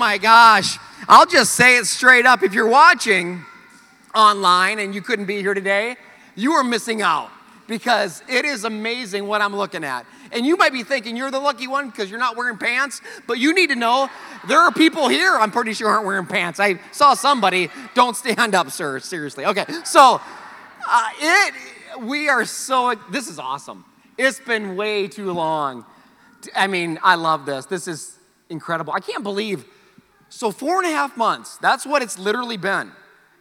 my gosh. I'll just say it straight up. If you're watching online and you couldn't be here today, you are missing out because it is amazing what I'm looking at. And you might be thinking you're the lucky one because you're not wearing pants, but you need to know there are people here, I'm pretty sure, aren't wearing pants. I saw somebody, don't stand up, sir, seriously. Okay, so uh, it, we are so, this is awesome. It's been way too long. I mean, I love this. This is incredible. I can't believe. So, four and a half months, that's what it's literally been.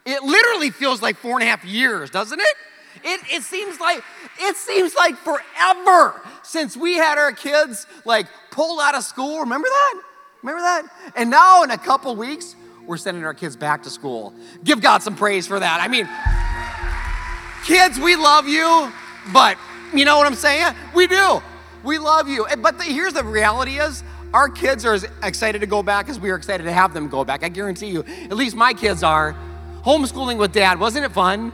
It literally feels like four and a half years, doesn't it? It, it seems like it seems like forever since we had our kids like pulled out of school. Remember that? Remember that? And now in a couple weeks, we're sending our kids back to school. Give God some praise for that. I mean, kids, we love you, but you know what I'm saying? We do. We love you. But the, here's the reality is our kids are as excited to go back as we are excited to have them go back. I guarantee you. At least my kids are. Homeschooling with dad, wasn't it fun?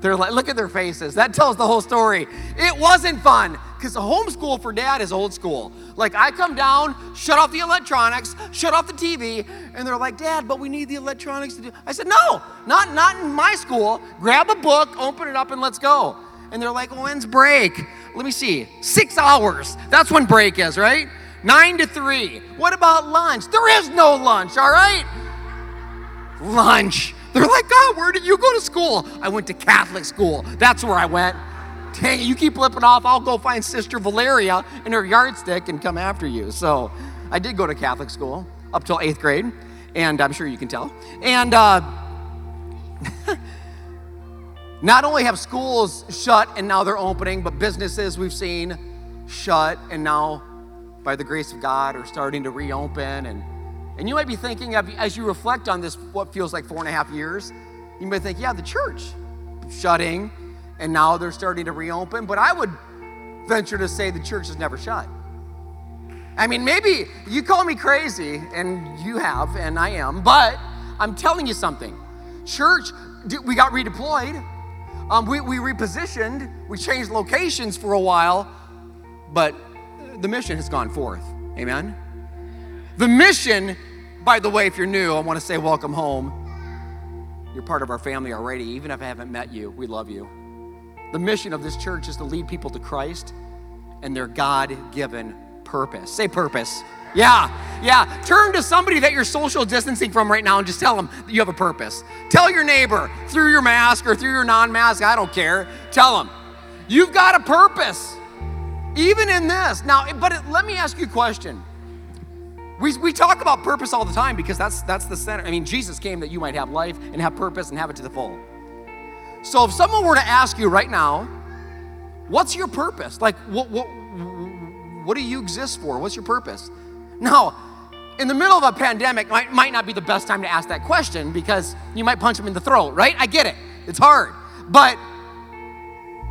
They're like, look at their faces. That tells the whole story. It wasn't fun because homeschool for dad is old school. Like, I come down, shut off the electronics, shut off the TV, and they're like, Dad, but we need the electronics to do. I said, No, not, not in my school. Grab a book, open it up, and let's go. And they're like, When's break? Let me see. Six hours. That's when break is, right? Nine to three. What about lunch? There is no lunch, all right? Lunch. They're like, God, where did you go to school? I went to Catholic school. That's where I went. Dang, you keep flipping off, I'll go find Sister Valeria and her yardstick and come after you. So I did go to Catholic school up till eighth grade, and I'm sure you can tell. And uh, not only have schools shut and now they're opening, but businesses we've seen shut and now, by the grace of God, are starting to reopen and and you might be thinking, as you reflect on this, what feels like four and a half years, you might think, yeah, the church shutting, and now they're starting to reopen. But I would venture to say the church is never shut. I mean, maybe you call me crazy, and you have, and I am, but I'm telling you something. Church, we got redeployed, um, we, we repositioned, we changed locations for a while, but the mission has gone forth. Amen? The mission, by the way, if you're new, I want to say welcome home. You're part of our family already. Even if I haven't met you, we love you. The mission of this church is to lead people to Christ and their God given purpose. Say purpose. Yeah, yeah. Turn to somebody that you're social distancing from right now and just tell them you have a purpose. Tell your neighbor through your mask or through your non mask, I don't care. Tell them, you've got a purpose, even in this. Now, but it, let me ask you a question. We, we talk about purpose all the time because that's, that's the center. I mean, Jesus came that you might have life and have purpose and have it to the full. So if someone were to ask you right now, what's your purpose? Like, what, what, what do you exist for? What's your purpose? Now, in the middle of a pandemic might, might not be the best time to ask that question because you might punch them in the throat, right? I get it. It's hard. But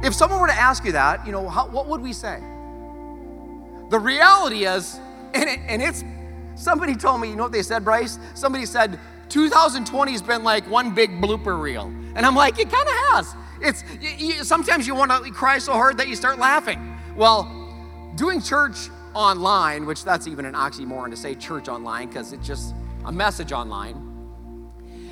if someone were to ask you that, you know, how, what would we say? The reality is, and, it, and it's Somebody told me, you know what they said, Bryce? Somebody said 2020 has been like one big blooper reel. And I'm like, it kind of has. It's you, you, sometimes you want to cry so hard that you start laughing. Well, doing church online, which that's even an oxymoron to say church online because it's just a message online.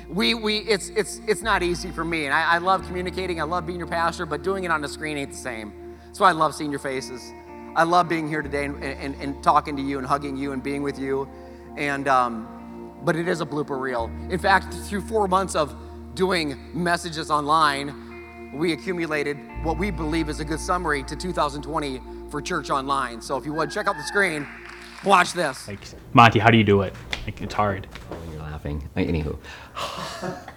We, we, it's, it's, it's not easy for me. And I, I love communicating. I love being your pastor, but doing it on the screen ain't the same. So I love seeing your faces. I love being here today and, and, and talking to you and hugging you and being with you. And, um, but it is a blooper reel. In fact, through four months of doing messages online, we accumulated what we believe is a good summary to 2020 for Church Online. So if you would, check out the screen, watch this. Like, Monty, how do you do it? Like, it's hard. Oh, you're laughing. Anywho.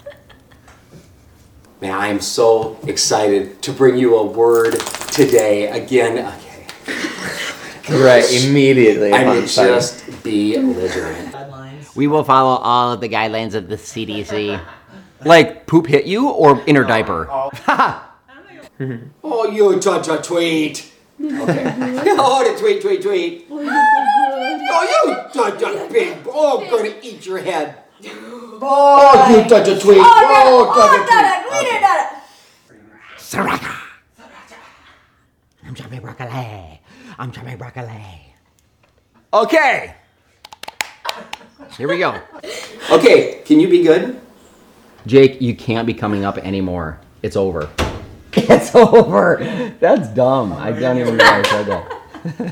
Man, I am so excited to bring you a word today. Again, right, immediately. I would just be belligerent. We will follow all of the guidelines of the CDC. Like poop hit you or inner diaper? Oh, oh, you touch a tweet. Okay. oh, the tweet, tweet, tweet. Oh, you touch a big. Oh, I'm gonna eat your head. Oh, you touch a tweet. Oh, touch oh, a tweet. Saraka. I'm Johnny Broccoli. I'm Johnny Broccoli. Okay. Here we go. Okay, can you be good? Jake, you can't be coming up anymore. It's over. It's over. That's dumb. I don't even know I said that.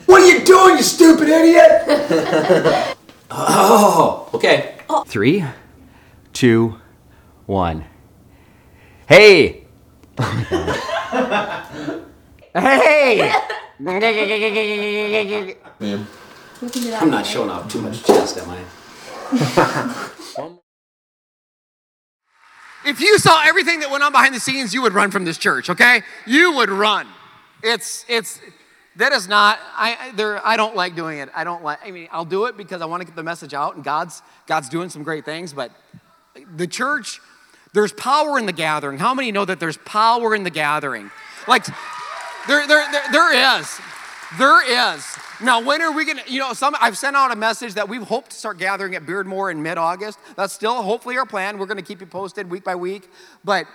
What are you doing, you stupid idiot? oh, okay. Three, two, one. Hey! hey! I'm not showing off too much chest, am I? If you saw everything that went on behind the scenes, you would run from this church, okay? You would run. It's it's that is not I I- there I don't like doing it. I don't like I mean, I'll do it because I want to get the message out and God's God's doing some great things, but the church there's power in the gathering. How many know that there's power in the gathering? Like there there there, there is. There is. Now, when are we gonna, you know, some I've sent out a message that we hope to start gathering at Beardmore in mid-August. That's still hopefully our plan. We're gonna keep you posted week by week. But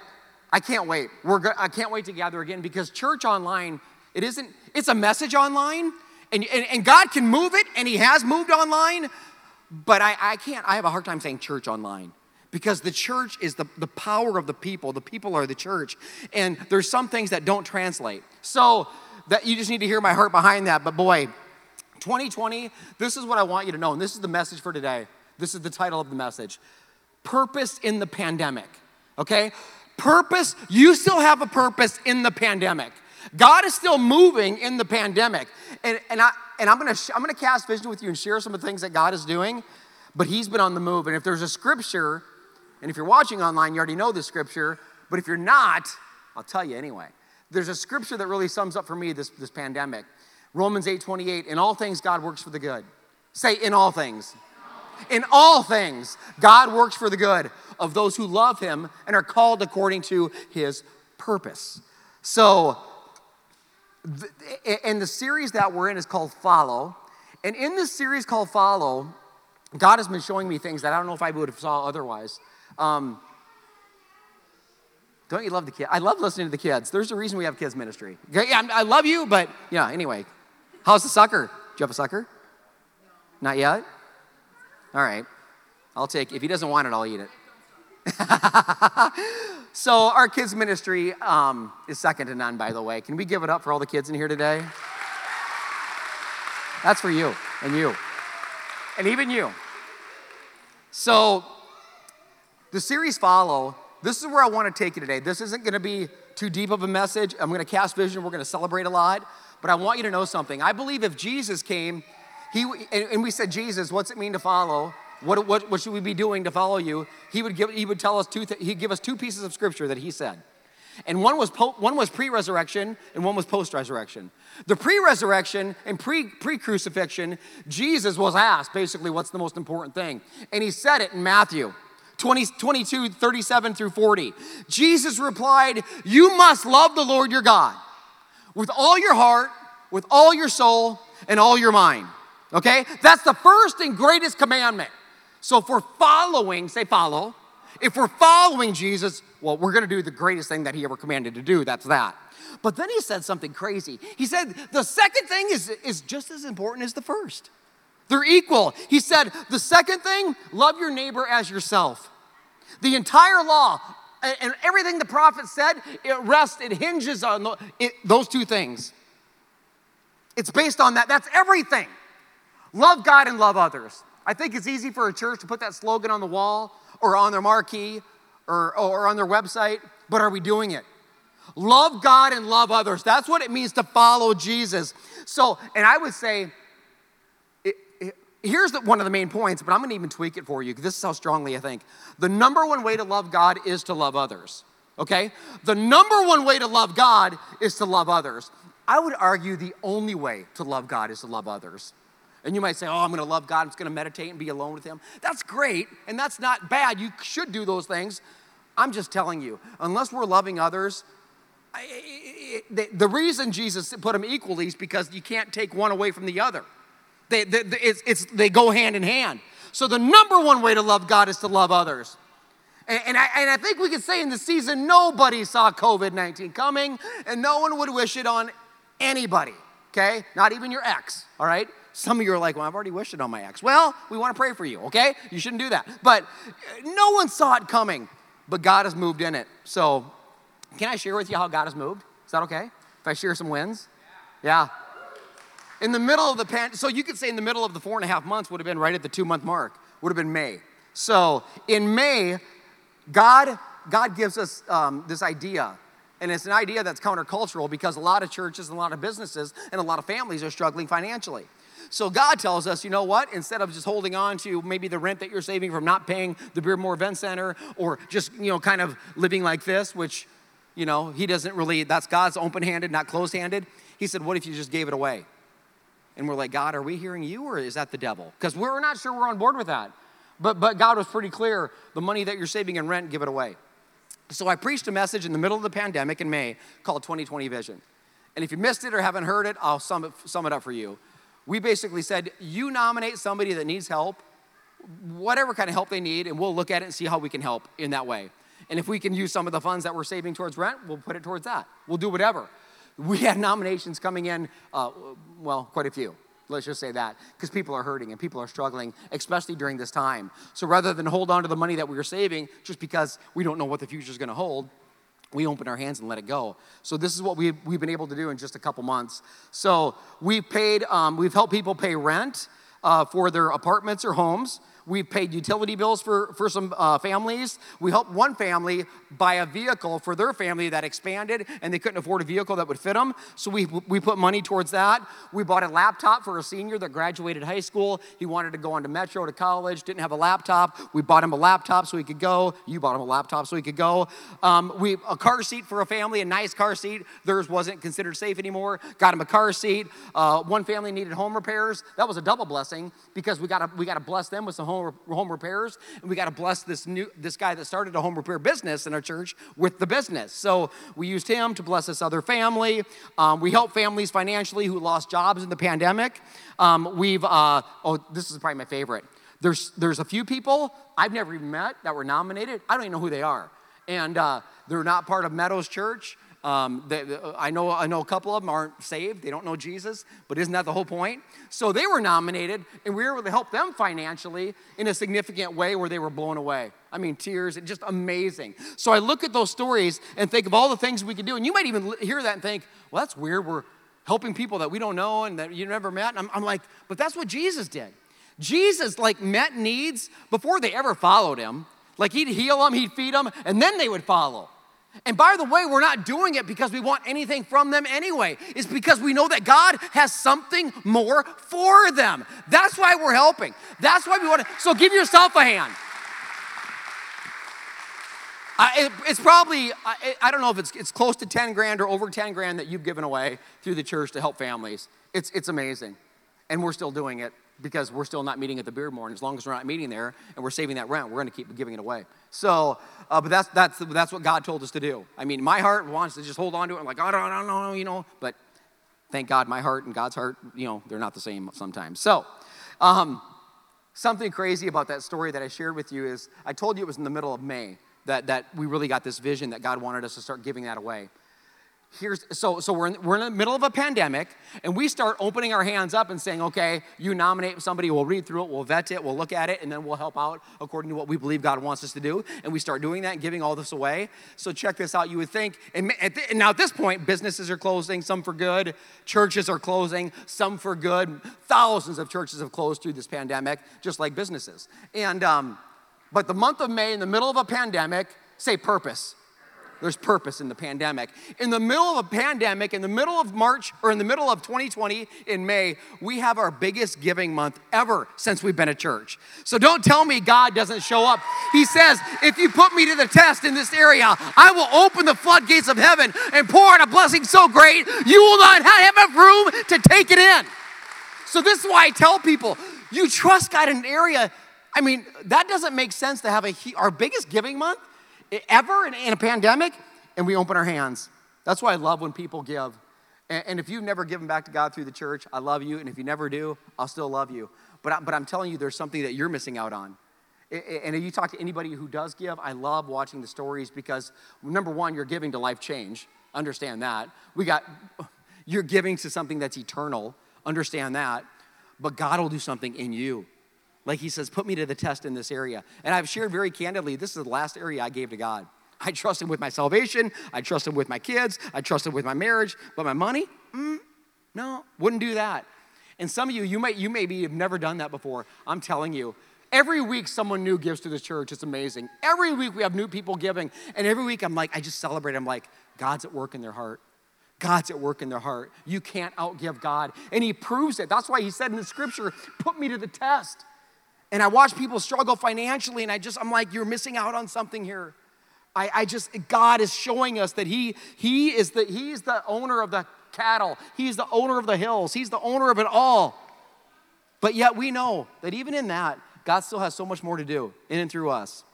I can't wait. We're go- I can't wait to gather again because church online, it isn't, it's a message online, and, and, and God can move it, and He has moved online, but I, I can't, I have a hard time saying church online because the church is the, the power of the people. The people are the church. And there's some things that don't translate. So that you just need to hear my heart behind that. But boy, 2020, this is what I want you to know. And this is the message for today. This is the title of the message Purpose in the Pandemic. Okay? Purpose, you still have a purpose in the pandemic. God is still moving in the pandemic. And, and, I, and I'm, gonna, I'm gonna cast vision with you and share some of the things that God is doing, but He's been on the move. And if there's a scripture, and if you're watching online, you already know the scripture, but if you're not, I'll tell you anyway. There's a scripture that really sums up for me this, this pandemic. Romans 8 28, in all things, God works for the good. Say, in all things. In all things, God works for the good of those who love Him and are called according to His purpose. So, and the series that we're in is called Follow. And in this series called Follow, God has been showing me things that I don't know if I would have saw otherwise. Um, don't you love the kids? I love listening to the kids. There's a reason we have kids ministry. Yeah, I love you, but yeah. Anyway, how's the sucker? Do you have a sucker? Not yet. All right, I'll take. If he doesn't want it, I'll eat it. so our kids ministry um, is second to none. By the way, can we give it up for all the kids in here today? That's for you and you, and even you. So the series follow this is where i want to take you today. This isn't going to be too deep of a message. I'm going to cast vision we're going to celebrate a lot but i want you to know something. I believe if jesus came he and, we said jesus what's it mean to follow? What, what, what should we be doing to follow you? He would give he would tell us two he'd give us two pieces of scripture that he said. And one was po- one was pre-resurrection and one was post-resurrection. The pre-resurrection and pre pre-crucifixion jesus was asked basically what's the most important thing? And he said it in matthew 20, 22, 37 through 40. Jesus replied, You must love the Lord your God with all your heart, with all your soul, and all your mind. Okay? That's the first and greatest commandment. So if we're following, say follow, if we're following Jesus, well, we're gonna do the greatest thing that he ever commanded to do. That's that. But then he said something crazy. He said, The second thing is, is just as important as the first. They're equal. He said, the second thing, love your neighbor as yourself. The entire law and, everything the prophet said, it rests, it hinges on those two things. It's based on that. That's everything. Love God and love others. I think it's easy for a church to put that slogan on the wall or on their marquee or, or on their website, but are we doing it? Love God and love others. That's what it means to follow Jesus. So, and I would say, here's the, one of the main points, but I'm going to even tweak it for you because this is how strongly I think. The number one way to love God is to love others. Okay? The number one way to love God is to love others. I would argue the only way to love God is to love others. And you might say, Oh, I'm going to love God. I'm just going to meditate and be alone with Him. That's great, and that's not bad. You should do those things. I'm just telling you, unless we're loving others, I- I- I- the, the reason Jesus put them equally is because you can't take one away from the other. They, they, it's, it's, they go hand in hand. So the number one way to love God is to love others. And, and, I, and I think we could say in the season, nobody saw COVID 19 coming, and no one would wish it on anybody, okay? Not even your ex, all right? Some of you are like, well, I've already wished it on my ex. Well, we want to pray for you, okay? You shouldn't do that. But uh, no one saw it coming, but God has moved in it. So, can I share with you how God has moved? Is that okay? If I share some wins? Yeah. In the middle of the pan, so you could say in the middle of the four and a half months would have been right at the two month mark, would have been May. So in May, God, God gives us um, this idea. And it's an idea that's countercultural because a lot of churches and a lot of businesses and a lot of families are struggling financially. So God tells us, you know what? Instead of just holding on to maybe the rent that you're saving from not paying the Beardmore Event Center or just, you know, kind of living like this, which, you know, he doesn't really, that's God's open handed, not closed handed. He said, what if you just gave it away? And we're like, God, are we hearing you or is that the devil? Because we're not sure we're on board with that. But, but God was pretty clear the money that you're saving in rent, give it away. So I preached a message in the middle of the pandemic in May called 2020 Vision. And if you missed it or haven't heard it, I'll sum it, sum it up for you. We basically said, you nominate somebody that needs help, whatever kind of help they need, and we'll look at it and see how we can help in that way. And if we can use some of the funds that we're saving towards rent, we'll put it towards that. We'll do whatever. We had nominations coming in, uh, well, quite a few. Let's just say that, because people are hurting and people are struggling, especially during this time. So rather than hold on to the money that we were saving just because we don't know what the future is going to hold, we open our hands and let it go. So this is what we, we've been able to do in just a couple months. So we've paid, um, we've helped people pay rent uh, for their apartments or homes. We paid utility bills for, for some uh, families. We helped one family buy a vehicle for their family that expanded and they couldn't afford a vehicle that would fit them. So we, we put money towards that. We bought a laptop for a senior that graduated high school. He wanted to go on to Metro to college, didn't have a laptop. We bought him a laptop so he could go. You bought him a laptop so he could go. Um, we A car seat for a family, a nice car seat. Theirs wasn't considered safe anymore. Got him a car seat. Uh, one family needed home repairs. That was a double blessing because we got we to bless them with some home, home repairs, and we got to bless this new this guy that started a home repair business in our church with the business. So we used him to bless this other family. Um, we help families financially who lost jobs in the pandemic. Um, we've uh, oh, this is probably my favorite. There's there's a few people I've never even met that were nominated. I don't even know who they are, and uh, they're not part of Meadows Church. Um, they, I, know, I know a couple of them aren't saved, they don't know Jesus, but isn't that the whole point? So they were nominated, and we were able to help them financially in a significant way where they were blown away. I mean, tears, just amazing. So I look at those stories and think of all the things we could do, and you might even hear that and think, well, that's weird. We're helping people that we don't know and that you never met. And I'm, I'm like, but that's what Jesus did. Jesus, like, met needs before they ever followed him. Like, he'd heal them, he'd feed them, and then they would follow. And by the way, we're not doing it because we want anything from them anyway. It's because we know that God has something more for them. That's why we're helping. That's why we want to. So give yourself a hand. it, it's probably, I, I, don't know if it's, it's close to 10 grand or over 10 grand that you've given away through the church to help families. It's, it's amazing. And we're still doing it because we're still not meeting at the Beardmore. And as long as we're not meeting there and we're saving that rent, we're going to keep giving it away. So, uh, but that's, that's, that's what God told us to do. I mean, my heart wants to just hold on to it. I'm like, I don't, I don't know, you know, but thank God my heart and God's heart, you know, they're not the same sometimes. So, um, something crazy about that story that I shared with you is I told you it was in the middle of May that, that we really got this vision that God wanted us to start giving that away here's so so we're in, we're in the middle of a pandemic and we start opening our hands up and saying okay you nominate somebody we'll read through it we'll vet it we'll look at it and then we'll help out according to what we believe god wants us to do and we start doing that and giving all this away. So check this out you would think and, and now at this point businesses are closing some for good churches are closing some for good. Thousands of churches have closed through this pandemic just like businesses. And um, but the month of may in the middle of a pandemic say purpose there's purpose in the pandemic. In the middle of a pandemic, in the middle of March or in the middle of 2020 in May, we have our biggest giving month ever since we've been a church. So don't tell me God doesn't show up. He says, if you put me to the test in this area, I will open the floodgates of heaven and pour out a blessing so great you will not have enough room to take it in. So this is why I tell people, you trust God in an area. I mean, that doesn't make sense to have a our biggest giving month ever in, in a pandemic, and we open our hands. That's why I love when people give. And, and if you've never given back to God through the church, I love you. And if you never do, I'll still love you. But, I, but I'm telling you, there's something that you're missing out on. And if you talk to anybody who does give, I love watching the stories because number one, you're giving to life change. Understand that. We got, you're giving to something that's eternal. Understand that. but God will do something in you. Like he says, put me to the test in this area. And I've shared very candidly, this is the last area I gave to God. I trust him with my salvation. I trust him with my kids. I trust him with my marriage. But my money? Mm, no, wouldn't do that. And some of you, you may, you maybe have never done that before. I'm telling you, every week someone new gives to the church. It's amazing. Every week we have new people giving. And every week I'm like, I just celebrate. I'm like, God's at work in their heart. God's at work in their heart. You can't outgive God. And He proves it. That's why He said in the scripture, put me to the test. And I watch people struggle financially, and I just, I'm like, you're missing out on something here. I, I just, God is showing us that He, He is the He's the owner of the cattle, He's the owner of the hills, He's the owner of it all. But yet we know that even in that, God still has so much more to do in and through us.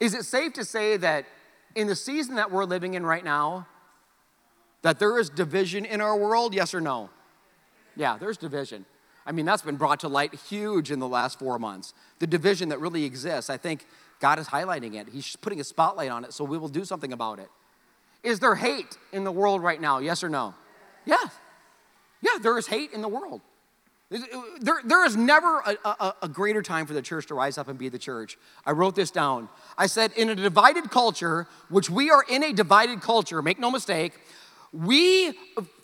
Is it safe to say that in the season that we're living in right now, that there is division in our world? Yes or no? Yeah, there's division. I mean, that's been brought to light huge in the last four months. The division that really exists. I think God is highlighting it. He's putting a spotlight on it, so we will do something about it. Is there hate in the world right now? Yes or no? Yeah. Yeah, there is hate in the world. There, there is never a, a, a, greater time for the church to rise up and be the church. I wrote this down. I said, in a divided culture, which we are in a divided culture, make no mistake, we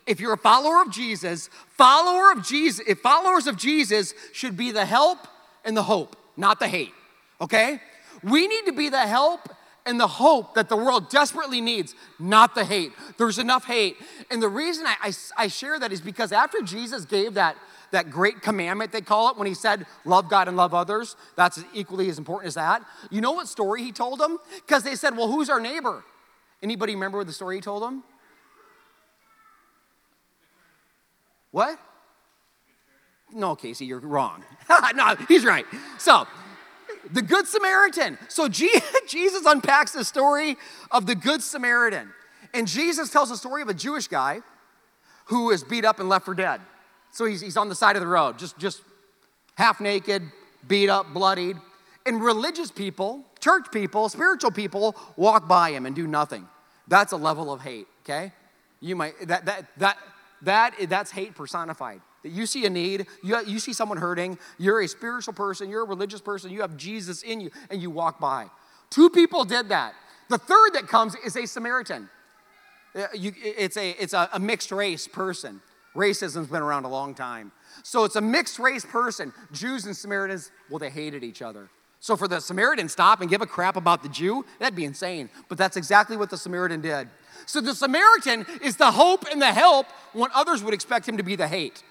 if you're a follower of Jesus, follower of Jesus, if followers of Jesus should be the help and the hope, not the hate. Okay? We need to be the help and the hope that the world desperately needs, not the hate. There's enough hate. And the reason I, I, I, share that is because after Jesus gave that, that great commandment, they call it, when he said, love God and love others, that's equally as important as that. You know what story he told them? Because they said, well, who's our neighbor? Anybody remember the story he told them? What? No, Casey, you're wrong. no, he's right. So, the Good Samaritan. So, Jesus unpacks the story of the Good Samaritan. And Jesus tells the story of a Jewish guy who is beat up and left for dead. So, he's, he's on the side of the road, just, just half naked, beat up, bloodied. And religious people, church people, spiritual people walk by him and do nothing. That's a level of hate, okay? You might, that, that, that, that, that's hate personified. That you see a need, you, you see someone hurting, you're a spiritual person, you're a religious person, you have Jesus in you, and you walk by. Two people did that. The third that comes is a Samaritan. Uh, you, it's a, it's a, a mixed race person. Racism's been around a long time. So it's a mixed race person. Jews and Samaritans, well, they hated each other. So for the Samaritan stop and give a crap about the Jew, that'd be insane. But that's exactly what the Samaritan did. So the Samaritan is the hope and the help when others would expect him to be the hate.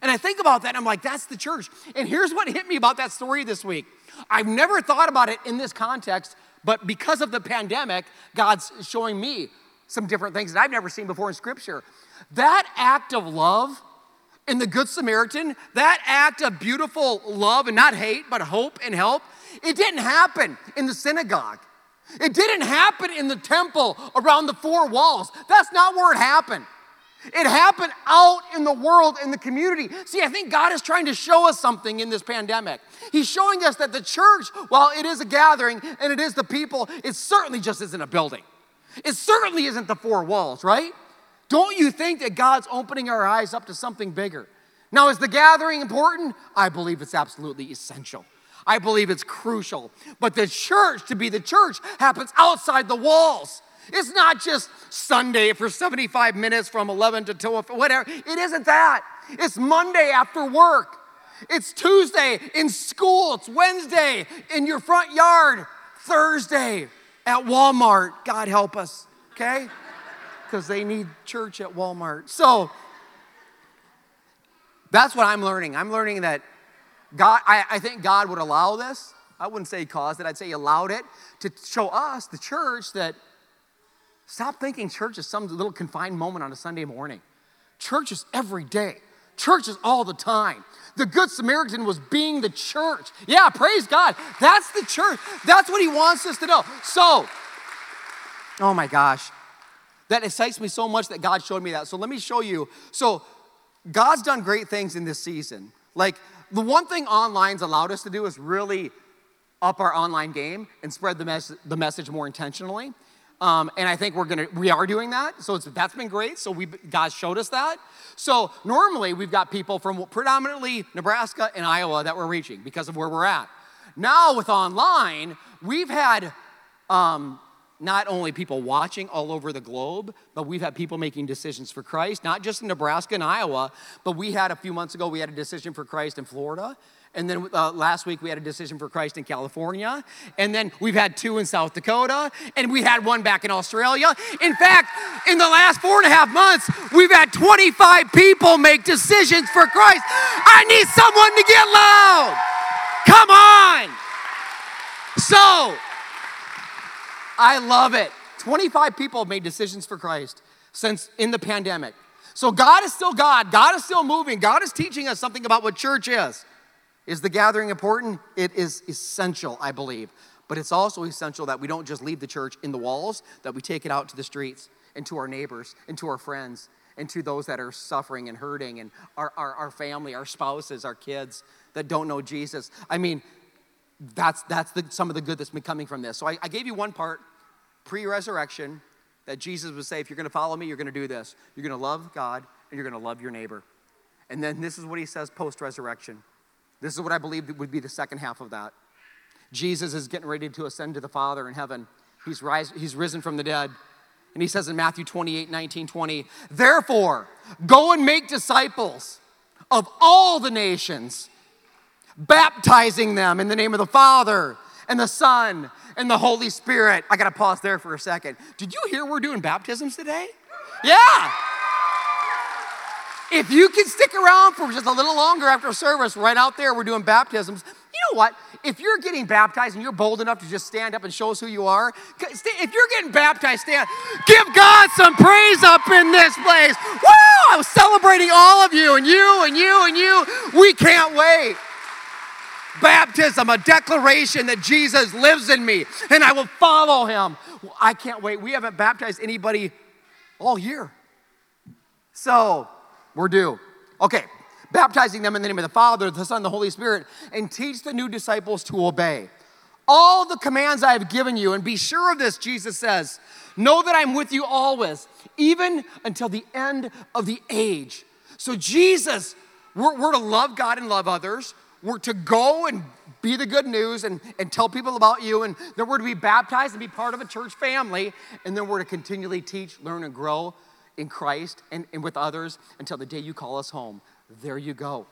And I think about that I'm like, that's the church. And here's what hit me about that story this week. I've never thought about it in this context, but because of the pandemic, God's showing me some different things that I've never seen before in Scripture. That act of love in the Good Samaritan, that act of beautiful love and not hate, but hope and help, it didn't happen in the synagogue. It didn't happen in the temple around the four walls. That's not where it happened. It happened out in the world, in the community. See, I think God is trying to show us something in this pandemic. He's showing us that the church, while it is a gathering and it is the people, it certainly just isn't a building. It certainly isn't the four walls, right? Don't you think that God's opening our eyes up to something bigger? Now, is the gathering important? I believe it's absolutely essential. I believe it's crucial. But the church, to be the church, happens outside the walls. It's not just Sunday for 75 minutes from 11 to 12, whatever. It isn't that. It's Monday after work. It's Tuesday in school. It's Wednesday in your front yard. Thursday at Walmart. God help us, okay? Because they need church at Walmart. So that's what I'm learning. I'm learning that God, I, I think God would allow this. I wouldn't say caused it, I'd say he allowed it to show us, the church, that stop thinking church is some little confined moment on a Sunday morning. Church is every day, church is all the time. The Good Samaritan was being the church. Yeah, praise God. That's the church. That's what he wants us to know. So, oh my gosh, that excites me so much that God showed me that. So, let me show you. So, God's done great things in this season. Like, the one thing online's allowed us to do is really up our online game and spread the, mes- the message more intentionally. Um, and I think we're gonna we are doing that. So that's been great. So we God showed us that. So normally we've got people from predominantly Nebraska and Iowa that we're reaching because of where we're at. Now with online, we've had um, not only people watching all over the globe, but we've had people making decisions for Christ, not just in Nebraska and Iowa, but we had a few months ago, we had a decision for Christ in Florida. And then uh, last week we had a decision for Christ in California. And then we've had two in South Dakota. And we had one back in Australia. In fact, in the last four and a half months, we've had 25 people make decisions for Christ. I need someone to get loud. Come on. So, I love it. 25 people have made decisions for Christ since in the pandemic. So God is still God. God is still moving. God is teaching us something about what church is. Is the gathering important? It is essential, I believe. But it's also essential that we don't just leave the church in the walls, that we take it out to the streets and to our neighbors and to our friends and to those that are suffering and hurting and our, our, our family, our spouses, our kids that don't know Jesus. I mean, that's, that's the, some of the good that's been coming from this. So I, I gave you one part pre resurrection that Jesus would say, if you're going to follow me, you're going to do this. You're going to love God and you're going to love your neighbor. And then this is what he says post resurrection. This is what I believe would be the second half of that. Jesus is getting ready to ascend to the Father in heaven. He's, rise, he's risen from the dead. And he says in Matthew 28 19, 20, Therefore, go and make disciples of all the nations baptizing them in the name of the Father and the Son and the Holy Spirit. I got to pause there for a second. Did you hear we're doing baptisms today? Yeah. If you can stick around for just a little longer after service, right out there, we're doing baptisms. You know what? If you're getting baptized and you're bold enough to just stand up and show us who you are, if you're getting baptized, stand. Give God some praise up in this place. Woo! I'm celebrating all of you and you and you and you. We can't wait baptism, a declaration that Jesus lives in me and I will follow him. I can't wait. We haven't baptized anybody all year. So we're due. Okay, baptizing them in the name of the Father, the Son, the Holy Spirit, and teach the new disciples to obey all the commands I have given you. And be sure of this, Jesus says, know that I'm with you always, even until the end of the age. So, Jesus, we're, we're to love God and love others. We're to go and be the good news and, and tell people about you. And then we're to be baptized and be part of a church family. And then we're to continually teach, learn, and grow in Christ and, and with others until the day you call us home. There you go.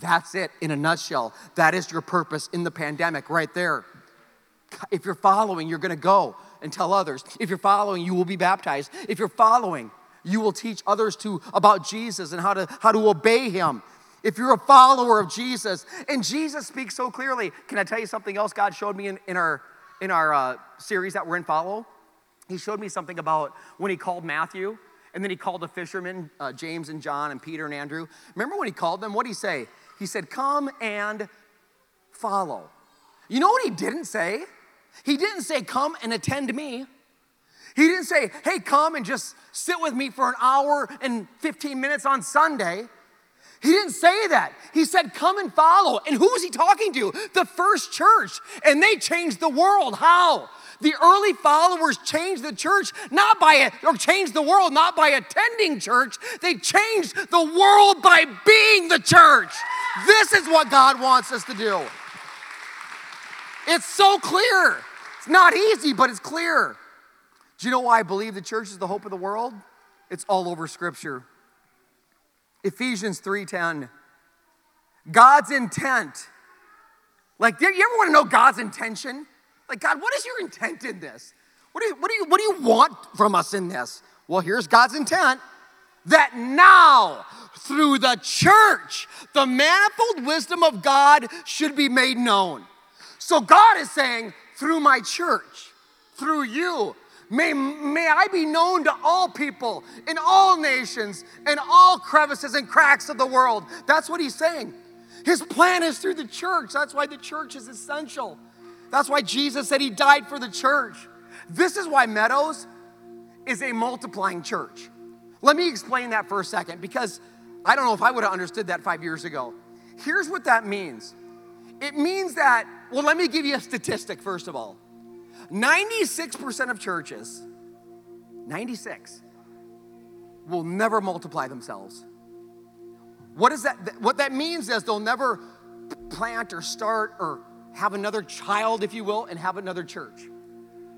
That's it in a nutshell. That is your purpose in the pandemic right there. If you're following, you're to go and tell others. If you're following, you will be baptized. If you're following, you will teach others to about Jesus and how to how to obey him if you're a follower of Jesus, and Jesus speaks so clearly. Can I tell you something else God showed me in, in our, in our uh, series that we're in Follow? He showed me something about when he called Matthew, and then he called the fishermen, uh, James and John, and Peter and Andrew. Remember when he called them? What did he say? He said, Come and follow. You know what he didn't say? He didn't say, Come and attend me. He didn't say, Hey, come and just sit with me for an hour and 15 minutes on Sunday. He didn't say that. He said, Come and follow. And who was he talking to? The first church. And they changed the world. How? The early followers changed the church not by or changed the world not by attending church. They changed the world by being the church. This is what God wants us to do. It's so clear. It's not easy, but it's clear. Do you know why I believe the church is the hope of the world? It's all over Scripture. Ephesians 3:10. God's intent. Like, you ever want to know God's intention? Like, God, what is your intent in this? What do you, what do you, what do you want from us in this? Well, here's God's intent that now, through the church, the manifold wisdom of God should be made known. So, God is saying, through my church, through you, May, may I be known to all people in all nations and all crevices and cracks of the world. That's what he's saying. His plan is through the church. That's why the church is essential. That's why Jesus said he died for the church. This is why Meadows is a multiplying church. Let me explain that for a second because I don't know if I would have understood that five years ago. Here's what that means it means that, well, let me give you a statistic first of all. 96% of churches 96 will never multiply themselves. What is that? What that means is they'll never plant or start or have another child, if you will, and have another church.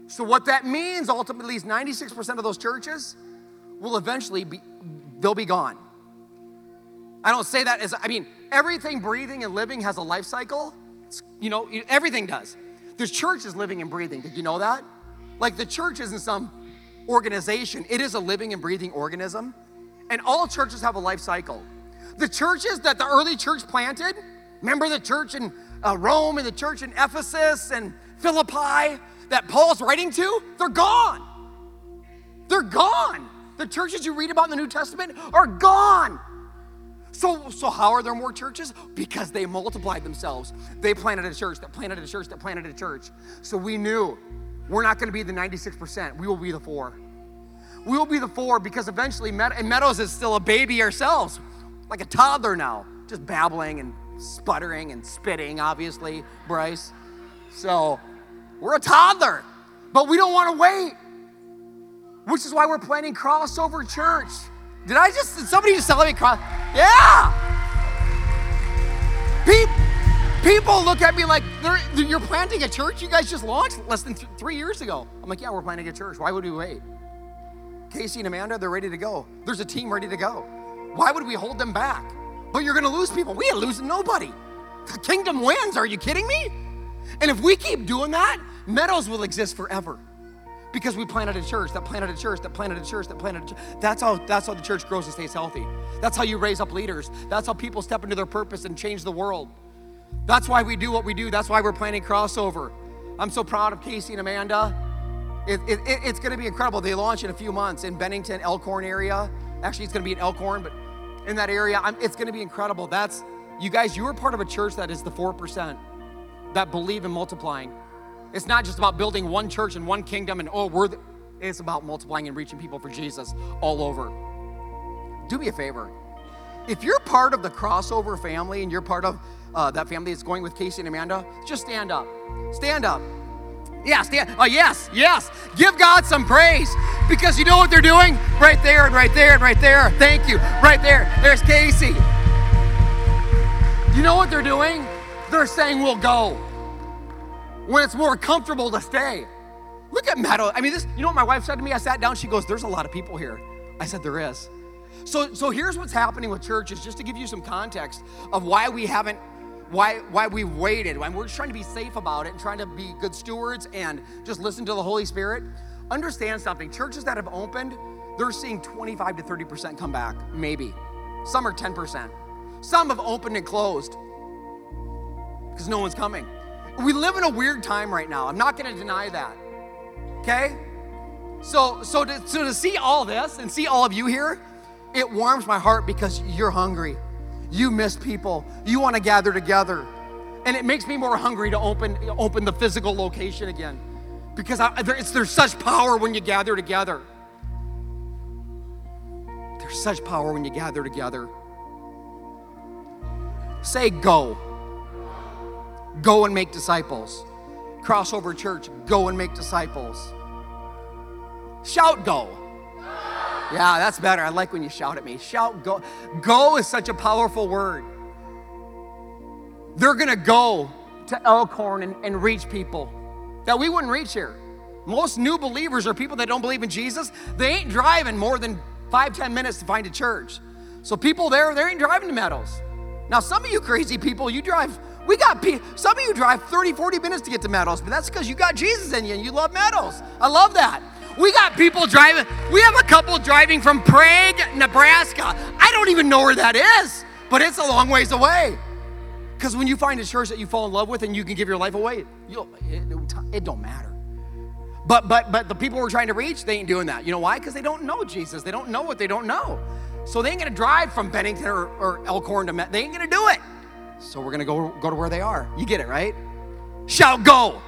So what that means ultimately is 96% of those churches will eventually be they'll be gone. I don't say that as I mean everything breathing and living has a life cycle. It's, you know, everything does. There's churches living and breathing. Did you know that? Like the church isn't some organization. It is a living and breathing organism. And all churches have a life cycle. The churches that the early church planted, remember the church in uh, Rome and the church in Ephesus and Philippi that Paul's writing to, they're gone. They're gone. The churches you read about in the New Testament are gone. So, so how are there more churches? Because they multiplied themselves. They planted a church that planted a church that planted a church. So we knew we're not going to be the 96%. We will be the four. We will be the four because eventually, and Meadows is still a baby ourselves, like a toddler now, just babbling and sputtering and spitting, obviously, Bryce. So we're a toddler, but we don't want to wait, which is why we're planning crossover church. Did I just, did somebody just celebrate me cross? Yeah! People look at me like, you're planting a church you guys just launched less than th- three years ago. I'm like, yeah, we're planting a church. Why would we wait? Casey and Amanda, they're ready to go. There's a team ready to go. Why would we hold them back? But you're going to lose people. We ain't losing nobody. The kingdom wins. Are you kidding me? And if we keep doing that, Meadows will exist forever because we planted a church that planted a church that planted a church that planted a church. That's how that's how the church grows and stays healthy. That's how you raise up leaders. That's how people step into their purpose and change the world. That's why we do what we do. That's why we're planning crossover. I'm so proud of Casey and Amanda. It, it, it, it's going to be incredible. They launch in a few months in Bennington, Elkhorn area. Actually, it's going to be in Elkhorn, but in that area, I'm, it's going to be incredible. That's you guys. You are part of a church that is the four percent that believe in multiplying. It's not just about building one church and one kingdom and oh, we're. It's about multiplying and reaching people for Jesus all over. Do me a favor. If you're part of the crossover family and you're part of uh, that family that's going with Casey and Amanda, just stand up. Stand up. Yeah, stand. Oh, yes, yes. Give God some praise because you know what they're doing? Right there and right there and right there. Thank you. Right there. There's Casey. You know what they're doing? They're saying we'll go when it's more comfortable to stay. Look at Meadow. I mean, this, you know what my wife said to me? I sat down, she goes, There's a lot of people here. I said, There is. So, so here's what's happening with churches, just to give you some context of why we haven't, why, why we waited. Why we're trying to be safe about it and trying to be good stewards and just listen to the Holy Spirit. Understand something. Churches that have opened, they're seeing 25 to 30% come back, maybe. Some are 10%. Some have opened and closed because no one's coming. We live in a weird time right now. I'm not going to deny that. Okay? So, so to, so to see all this and see all of you here, it warms my heart because you're hungry. You miss people. You want to gather together. And it makes me more hungry to open, open the physical location again because I, there, there's such power when you gather together. There's such power when you gather together. Say go. Go and make disciples. Crossover Church, go and make disciples. Shout go. Yeah, that's better. I like when you shout at me. Shout go. Go is such a powerful word. They're going to go to Elkhorn and, and reach people that we wouldn't reach here. Most new believers are people that don't believe in Jesus. They ain't driving more than five, ten minutes to find a church. So people there, they ain't driving to Meadows. Now, some of you crazy people, you drive we got people, some of you drive 30, 40 minutes to get to Meadows, but that's because you got Jesus in you and you love Meadows. I love that. We got people driving, we have a couple driving from Prague, Nebraska. I don't even know where that is, but it's a long ways away. Because when you find a church that you fall in love with and you can give your life away, it, it don't matter. But but but the people we're trying to reach, they ain't doing that. You know why? Because they don't know Jesus. They don't know what they don't know. So they ain't gonna drive from Bennington or, or Elkhorn to Met. They ain't gonna do it. So we're gonna go go to where they are. You get it, right? Shout go.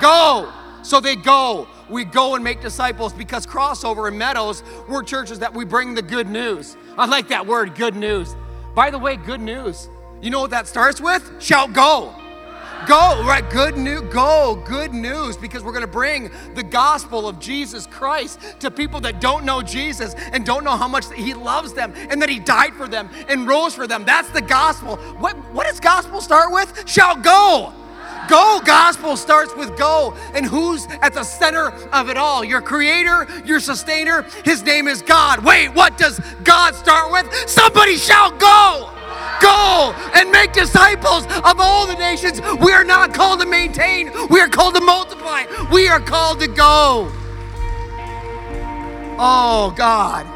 Go. So they go. We go and make disciples because crossover and meadows, we're churches that we bring the good news. I like that word, good news. By the way, good news. You know what that starts with? Shout go. Go, right? Good news. Go, good news, because we're going to bring the gospel of Jesus Christ to people that don't know Jesus and don't know how much He loves them and that He died for them and rose for them. That's the gospel. What, what does gospel start with? Shout go. Go gospel starts with go. And who's at the center of it all? Your creator, your sustainer. His name is God. Wait, what does God start with? Somebody shout go. Go and make disciples of all the nations. We are not called to maintain, we are called to multiply. We are called to go. Oh, God.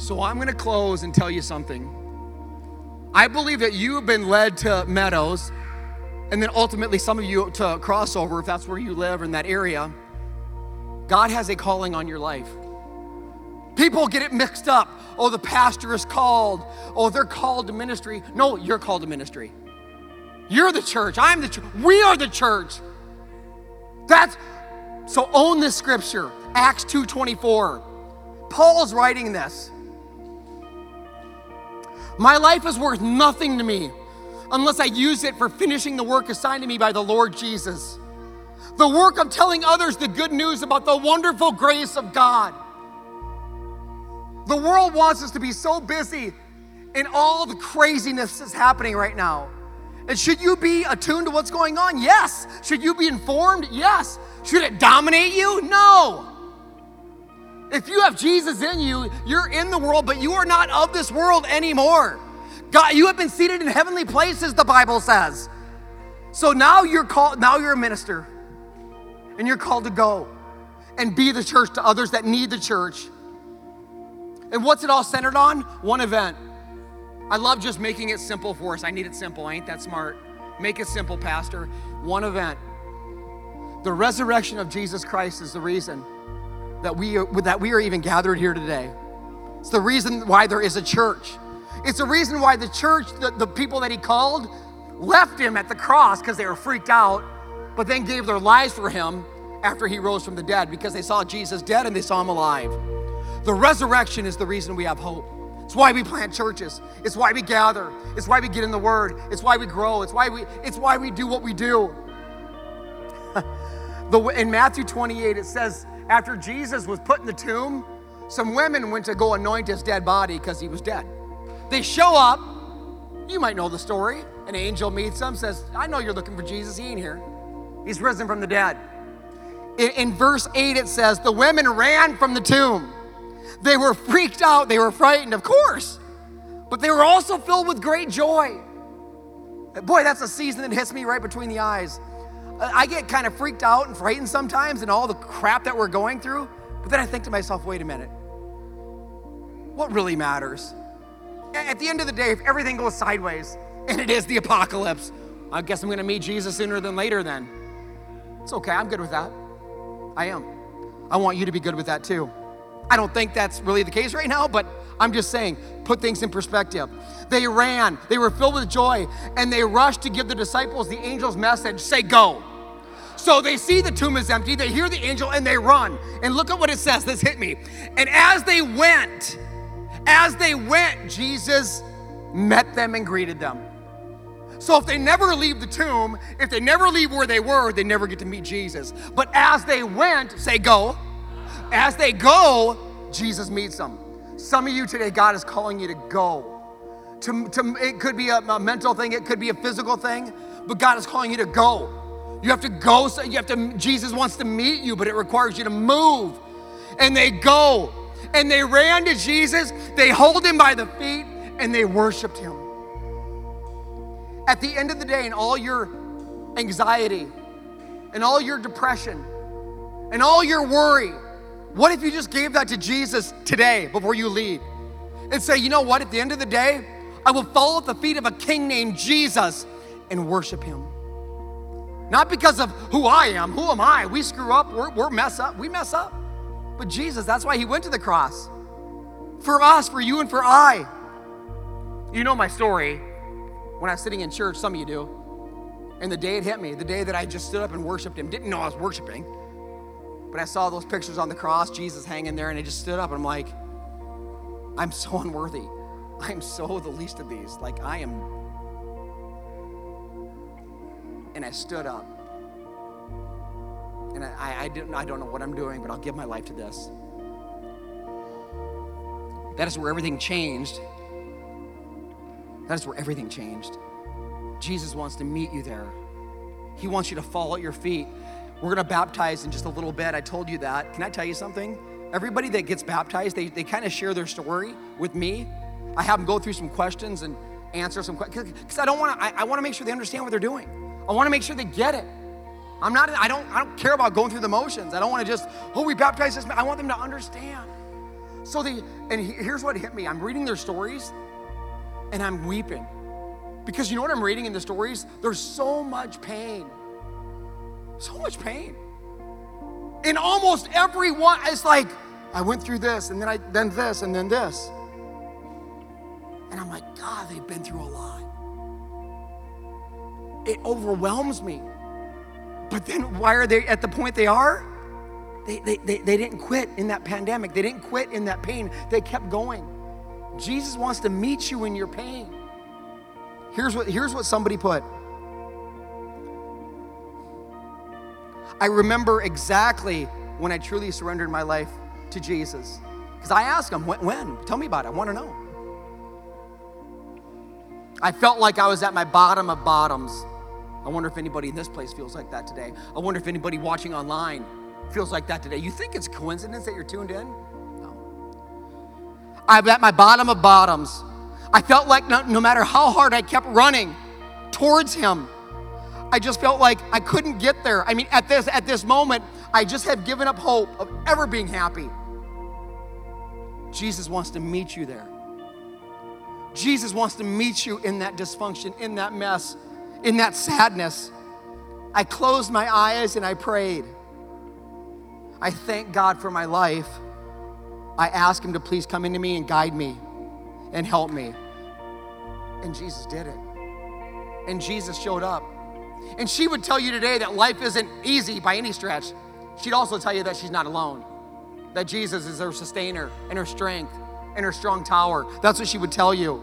So I'm going to close and tell you something. I believe that you have been led to Meadows, and then ultimately some of you to Crossover, if that's where you live in that area. God has a calling on your life. People get it mixed up. Oh, the pastor is called. Oh, they're called to ministry. No, you're called to ministry. You're the church. I'm the church. We are the church. That's so own this scripture. Acts 2:24. Paul's writing this. My life is worth nothing to me unless I use it for finishing the work assigned to me by the Lord Jesus. The work of telling others the good news about the wonderful grace of God. The world wants us to be so busy in all the craziness that's happening right now. And should you be attuned to what's going on? Yes. Should you be informed? Yes. Should it dominate you? No. If you have Jesus in you, you're in the world, but you are not of this world anymore. God, you have been seated in heavenly places, the Bible says. So now you're called, now you're a minister, and you're called to go and be the church to others that need the church. And what's it all centered on? One event. I love just making it simple for us. I need it simple. I ain't that smart. Make it simple, Pastor. One event. The resurrection of Jesus Christ is the reason that we are, that we are even gathered here today. It's the reason why there is a church. It's the reason why the church, the, the people that he called, left him at the cross because they were freaked out, but then gave their lives for him after he rose from the dead because they saw Jesus dead and they saw him alive. The resurrection is the reason we have hope. It's why we plant churches. It's why we gather. It's why we get in the word. It's why we grow. It's why we it's why we do what we do. the, in Matthew 28 it says after Jesus was put in the tomb, some women went to go anoint his dead body because he was dead. They show up. You might know the story. An angel meets them, says, I know you're looking for Jesus. He ain't here. He's risen from the dead. In, in verse 8, it says, The women ran from the tomb. They were freaked out. They were frightened, of course. But they were also filled with great joy. Boy, that's a season that hits me right between the eyes. I get kind of freaked out and frightened sometimes and all the crap that we're going through. But then I think to myself, wait a minute. What really matters? At the end of the day, if everything goes sideways and it is the apocalypse, I guess I'm to meet Jesus sooner than later then. It's okay. I'm good with that. I am. I want you to be good with that too. I don't think that's really the case right now, but I'm just saying, put things in perspective. They ran, they were filled with joy, and they rushed to give the disciples the angel's message say, Go. So they see the tomb is empty, they hear the angel, and they run. And look at what it says. This hit me. And as they went, as they went, Jesus met them and greeted them. So if they never leave the tomb, if they never leave where they were, they never get to meet Jesus. But as they went, say go. As they go, Jesus meets them. Some of you today, God is calling you to go. To, to, it could be a, a mental thing, it could be a physical thing, but God is calling you to go. You have to go, so you have to, Jesus wants to meet you, but it requires you to move. And they go and they ran to Jesus, they hold him by the feet, and they worshiped him. At the end of the day, in all your anxiety, and all your depression, and all your worry, what if you just gave that to Jesus today before you leave? And say, you know what, at the end of the day, I will fall at the feet of a king named Jesus and worship him. Not because of who I am. Who am I? We screw up. We're, we're mess up. We mess up. But Jesus, that's why he went to the cross. For us, for you, and for I. You know my story. When I was sitting in church, some of you do. And the day it hit me, the day that I just stood up and worshiped him, didn't know I was worshiping. But I saw those pictures on the cross, Jesus hanging there, and I just stood up and I'm like, I'm so unworthy. I'm so the least of these. Like, I am. and I stood up. And I, I, didn't, I don't know what I'm doing, but I'll give my life to this. That is where everything changed. That is where everything changed. Jesus wants to meet you there. He wants you to fall at your feet. We're to baptize in just a little bit. I told you that. Can I tell you something? Everybody that gets baptized, they, they kind of share their story with me. I have them go through some questions and answer some questions because I don't want to. I, I want to make sure they understand what they're doing. I want to make sure they get it. I'm not. I don't. I don't care about going through the motions. I don't want to just. Oh, we baptized this man. I want them to understand. So they. And here's what hit me. I'm reading their stories, and I'm weeping because you know what I'm reading in the stories. There's so much pain. So much pain. In almost every one, it's like I went through this, and then I then this, and then this. And I'm like, God, they've been through a lot. It overwhelms me. But then why are they at the point they are? They, they, they, they didn't quit in that pandemic. They didn't quit in that pain. They kept going. Jesus wants to meet you in your pain. Here's what, here's what somebody put. I remember exactly when I truly surrendered my life to Jesus. Because I asked him, when, when? Tell me about it. I want to know. I felt like I was at my bottom of bottoms. I wonder if anybody in this place feels like that today. I wonder if anybody watching online feels like that today. You think it's coincidence that you're tuned in? No. I'm at my bottom of bottoms. I felt like no, no matter how hard I kept running towards Him, I just felt like I couldn't get there. I mean, at this at this moment, I just had given up hope of ever being happy. Jesus wants to meet you there. Jesus wants to meet you in that dysfunction, in that mess, in that sadness. I closed my eyes and I prayed. I thank God for my life. I asked Him to please come into me and guide me and help me. And Jesus did it. And Jesus showed up. And she would tell you today that life isn't easy by any stretch. She'd also tell you that she's not alone, that Jesus is her sustainer and her strength and her strong tower. That's what she would tell you.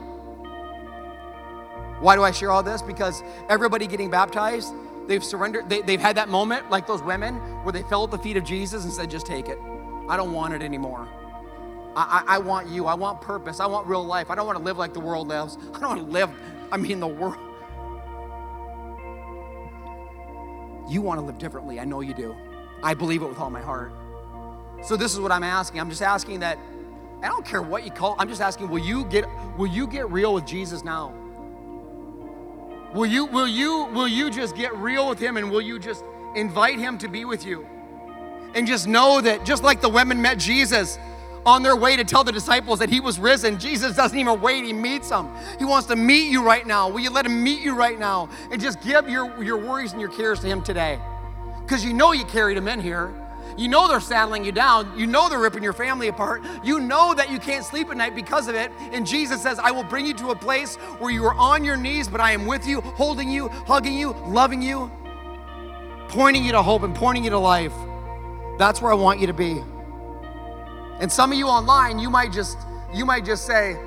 Why do I share all this? Because everybody getting baptized, they've surrendered, they, have had that moment, like those women, where they fell at the feet of Jesus and said, Just take it. I don't want it anymore. I, I, I want you. I want purpose. I want real life. I don't want to live like the world lives. I don't want to live, I mean, the world. You want to live differently. I know you do. I believe it with all my heart. So this is what I'm asking. I'm just asking that I don't care what you call. I'm just asking, will you get will you get real with Jesus now? Will you will you will you just get real with him and will you just invite him to be with you? And just know that just like the women met Jesus on their way to tell the disciples that he was risen, Jesus doesn't even wait, he meets them. He wants to meet you right now. Will you let him meet you right now and just give your, your worries and your cares to him today? Because you know you carried him in here. You know they're saddling you down. You know they're ripping your family apart. You know that you can't sleep at night because of it. And Jesus says, I will bring you to a place where you are on your knees, but I am with you, holding you, hugging you, loving you, pointing you to hope and pointing you to life. That's where I want you to be. And some of you online, you might just you might just say,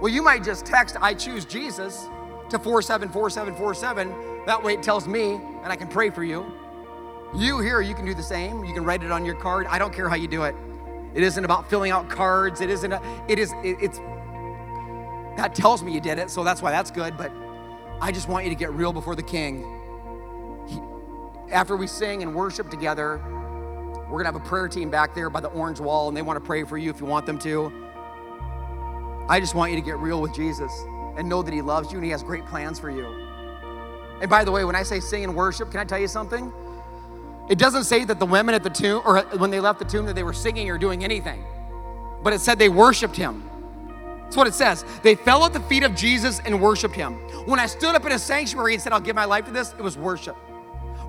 well, you might just text I choose Jesus to 474747. That way it tells me and I can pray for you. You here, you can do the same. You can write it on your card. I don't care how you do it. It isn't about filling out cards. It isn't, a, it is, it, it's, that tells me you did it, so that's why that's good. But I just want you to get real before the King. He, after we sing and worship together, we're gonna have a prayer team back there by the orange wall, and they wanna pray for you if you want them to. I just want you to get real with Jesus and know that He loves you and He has great plans for you. And by the way, when I say sing and worship, can I tell you something? It doesn't say that the women at the tomb, or when they left the tomb, that they were singing or doing anything, but it said they worshiped him. That's what it says. They fell at the feet of Jesus and worshiped him. When I stood up in a sanctuary and said, I'll give my life to this, it was worship.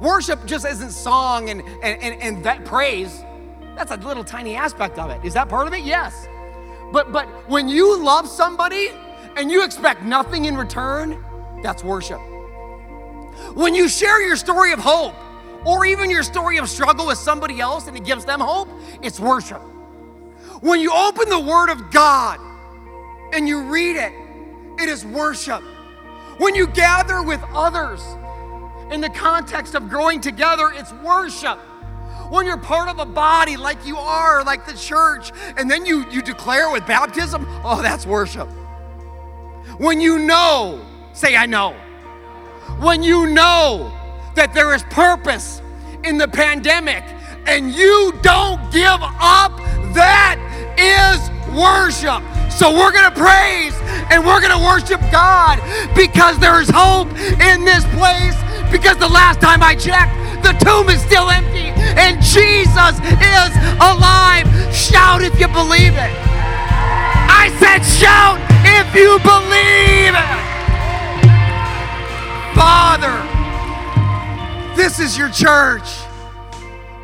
Worship just isn't song and, and, and, and that praise. That's a little tiny aspect of it. Is that part of it? Yes. But but when you love somebody and you expect nothing in return, that's worship. When you share your story of hope or even your story of struggle with somebody else and it gives them hope, it's worship. When you open the Word of God and you read it, it is worship. When you gather with others In the context of growing together, it's worship. When you're part of a body like you are, like the church, and then you, you declare with baptism, oh, that's worship. When you know, say, I know. When you know that there is purpose in the pandemic and you don't give up, that is worship. So we're going to praise and we're going to worship God because there is hope in this place. Because the last time I checked, the tomb is still empty and Jesus is alive. Shout if you believe it. I said, shout if you believe it. Father, this is your church.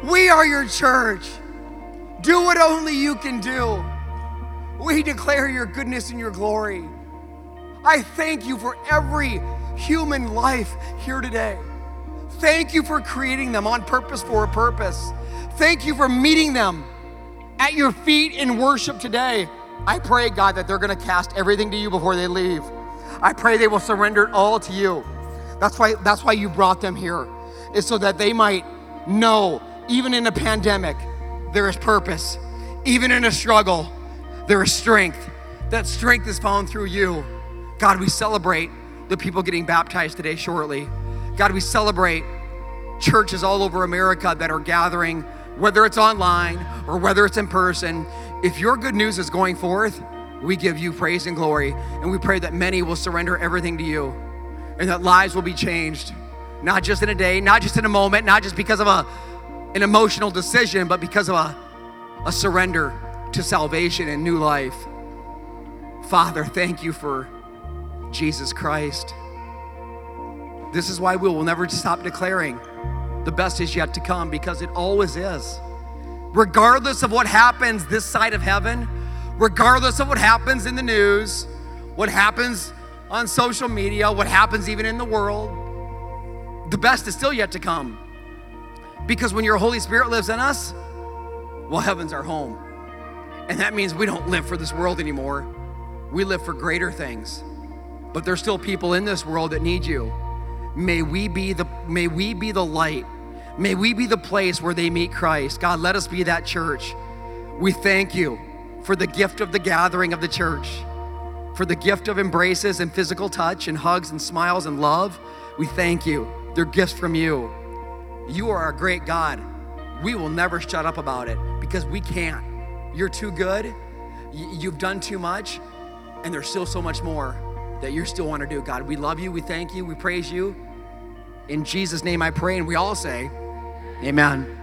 We are your church. Do what only you can do. We declare your goodness and your glory. I thank you for every human life here today. Thank you for creating them on purpose for a purpose. Thank you for meeting them at your feet in worship today. I pray, God, that they're going to cast everything to you before they leave. I pray they will surrender it all to you. That's why, that's why you brought them here, is so that they might know, even in a pandemic, there is purpose. Even in a struggle, there is strength. That strength is found through you. God, we celebrate the people getting baptized today shortly. God, we celebrate churches all over America that are gathering, whether it's online or whether it's in person. If your good news is going forth, we give you praise and glory. And we pray that many will surrender everything to you and that lives will be changed, not just in a day, not just in a moment, not just because of a, an emotional decision, but because of a, a surrender to salvation and new life. Father, thank you for Jesus Christ. This is why we will never stop declaring the best is yet to come because it always is. Regardless of what happens this side of heaven, regardless of what happens in the news, what happens on social media, what happens even in the world, the best is still yet to come. Because when your Holy Spirit lives in us, well, heaven's our home. And that means we don't live for this world anymore. We live for greater things. But there's still people in this world that need you. May we be the may we be the light. May we be the place where they meet Christ. God, let us be that church. We thank you for the gift of the gathering of the church, for the gift of embraces and physical touch and hugs and smiles and love. We thank you. They're gifts from you. You are a great God. We will never shut up about it because we can't. You're too good. You've done too much, and there's still so much more that you still want to do, God. We love you. We thank you. We praise you. In Jesus' name I pray, and we all say, Amen.